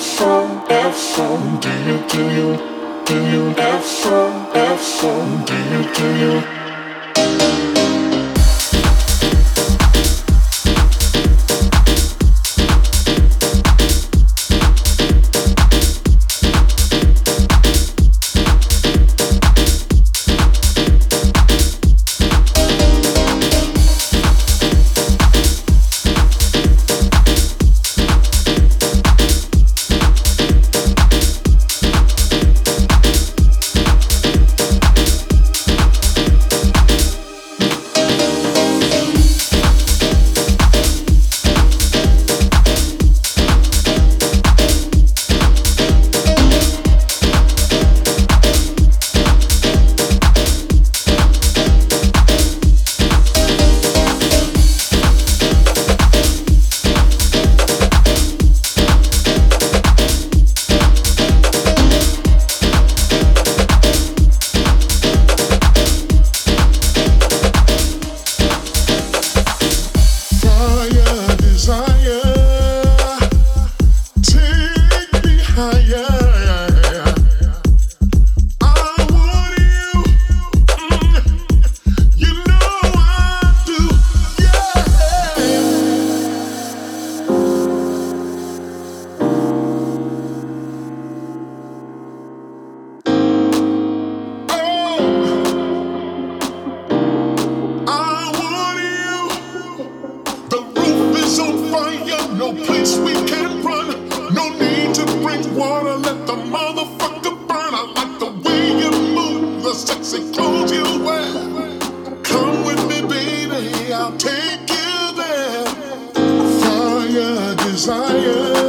so, F so, do you, do you, do you, F so, F so, do you, do you. desire.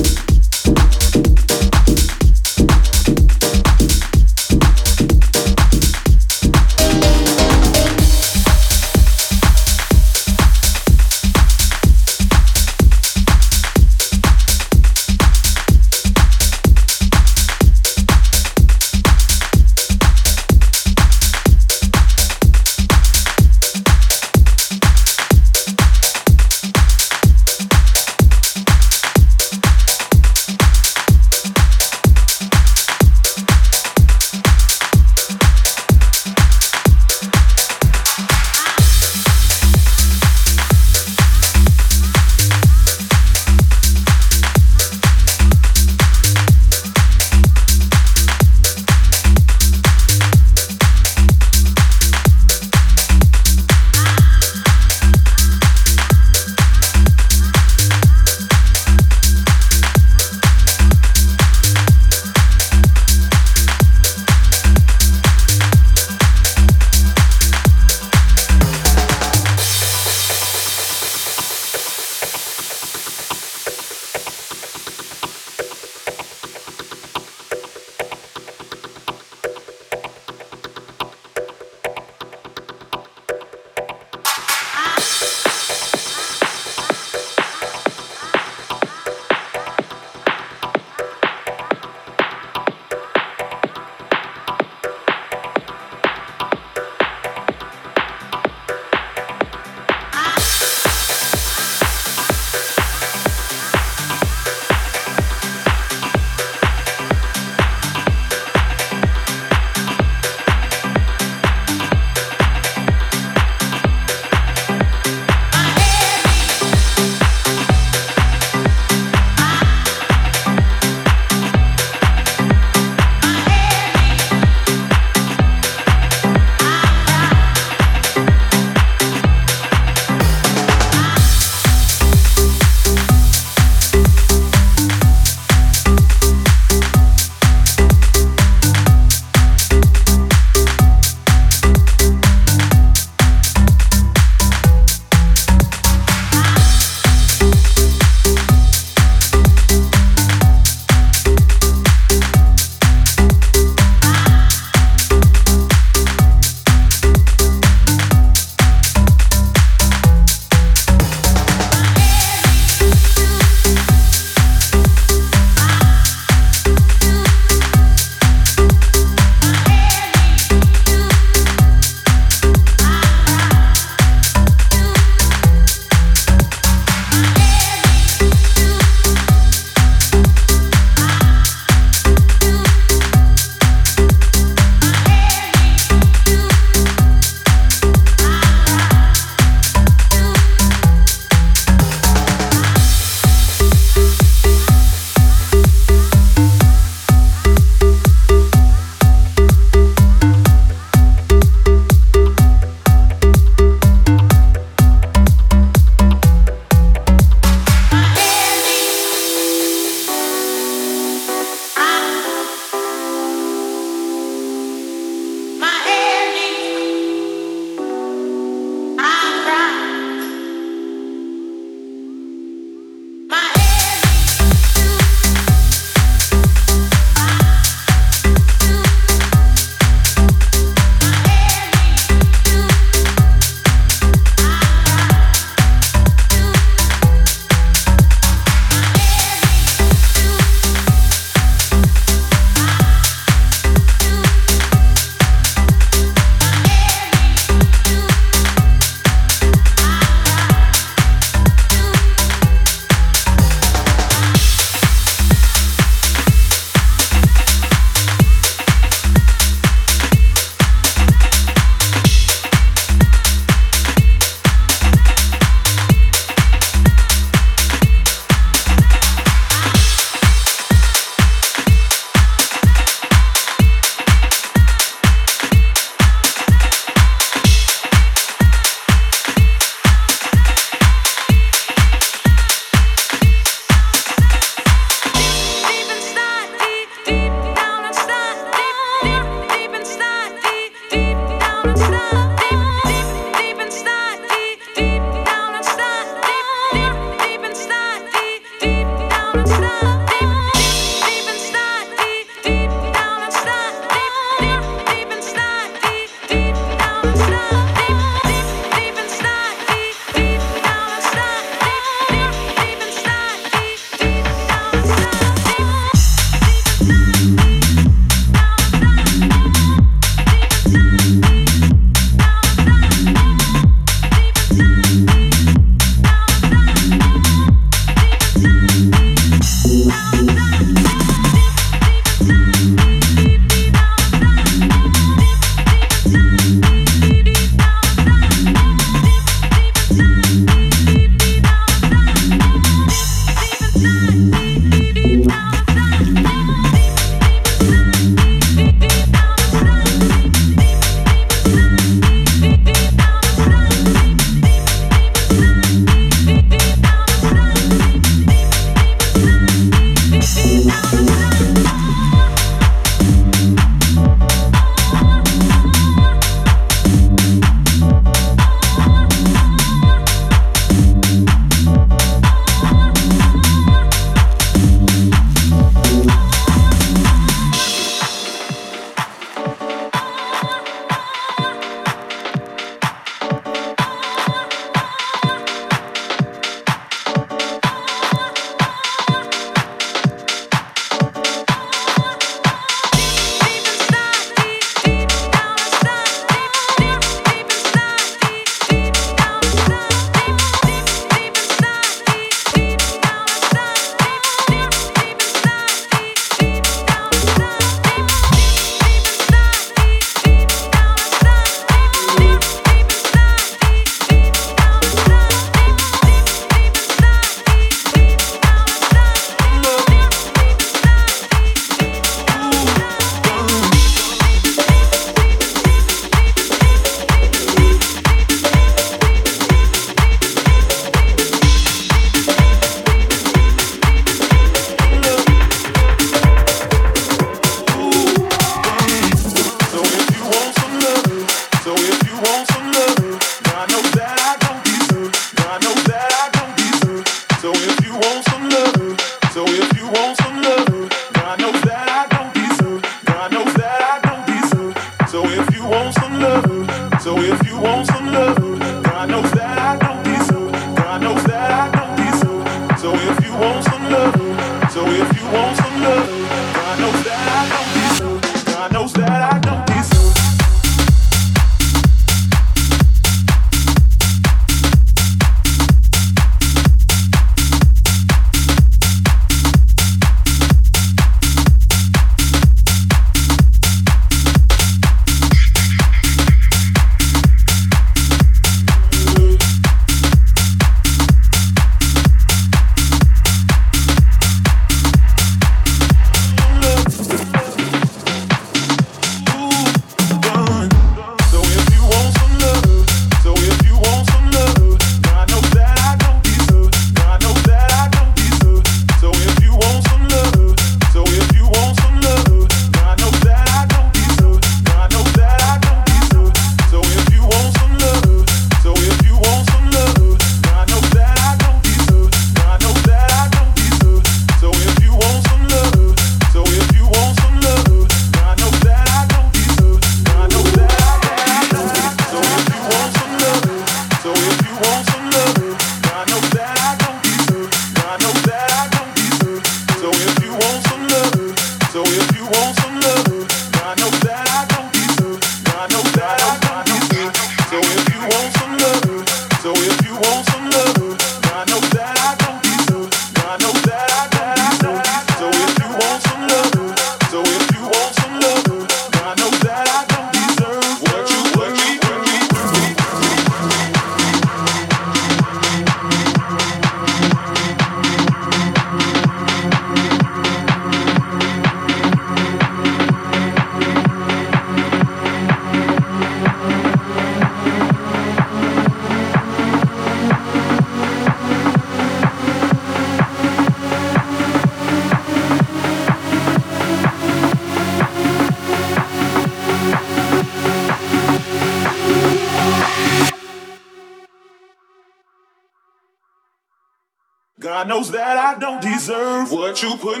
what you put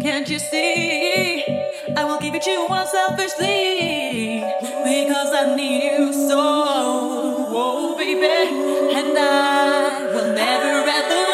Can't you see? I will give it to you unselfishly because I need you so, oh, baby, and I will never ever.